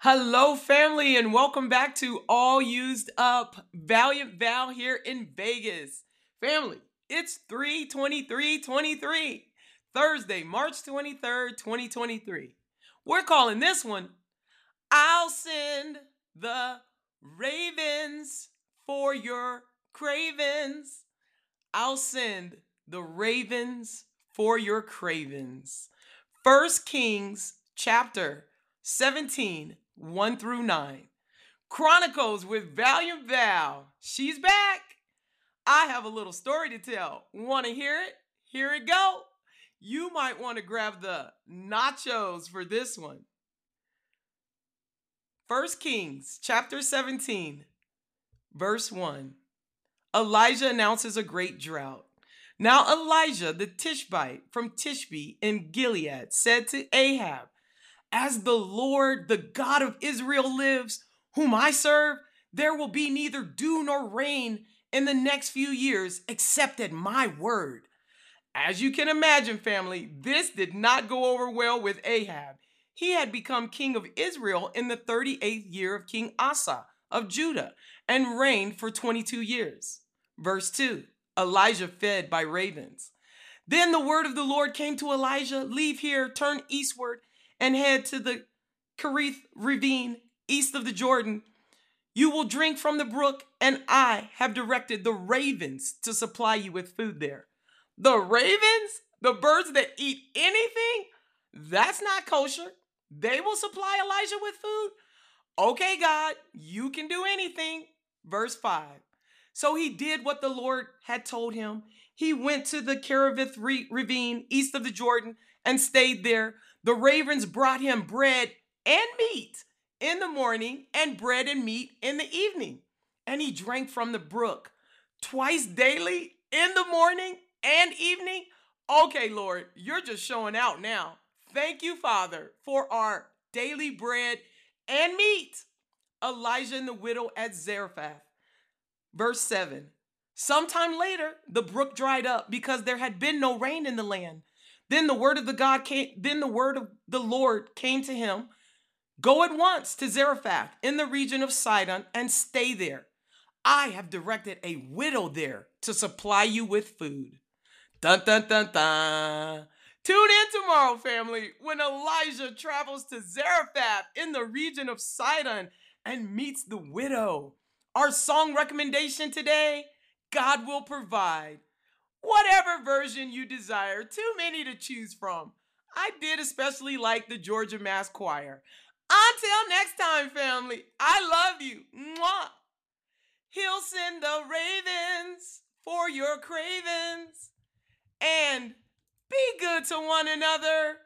Hello, family, and welcome back to All Used Up. Valiant Val here in Vegas. Family, it's 32323, Thursday, March 23rd, 2023. We're calling this one I'll Send the Ravens for Your Cravens. I'll send the ravens for your cravens. First Kings chapter 17, 1 through 9. Chronicles with Valiant Val. She's back. I have a little story to tell. Want to hear it? Here it go. You might want to grab the nachos for this one. First Kings chapter 17, verse 1. Elijah announces a great drought. Now Elijah the Tishbite from Tishbe in Gilead said to Ahab, As the Lord, the God of Israel lives, whom I serve, there will be neither dew nor rain in the next few years except at my word. As you can imagine, family, this did not go over well with Ahab. He had become king of Israel in the 38th year of King Asa of Judah and reigned for 22 years. Verse 2 Elijah fed by ravens. Then the word of the Lord came to Elijah Leave here, turn eastward, and head to the Kerith ravine east of the Jordan. You will drink from the brook, and I have directed the ravens to supply you with food there. The ravens? The birds that eat anything? That's not kosher. They will supply Elijah with food? Okay, God, you can do anything. Verse 5. So he did what the Lord had told him. He went to the Kerith ravine east of the Jordan and stayed there. The ravens brought him bread and meat in the morning and bread and meat in the evening. And he drank from the brook twice daily in the morning and evening. Okay, Lord, you're just showing out now. Thank you, Father, for our daily bread and meat. Elijah and the widow at Zarephath. Verse 7 Sometime later, the brook dried up because there had been no rain in the land. Then the word of the God came, then the word of the Lord came to him. Go at once to Zarephath in the region of Sidon and stay there. I have directed a widow there to supply you with food. Dun dun dun dun. Tune in tomorrow, family, when Elijah travels to Zarephath in the region of Sidon and meets the widow. Our song recommendation today God will provide. Version you desire, too many to choose from. I did especially like the Georgia Mass Choir. Until next time, family, I love you. Mwah. He'll send the ravens for your cravens. And be good to one another.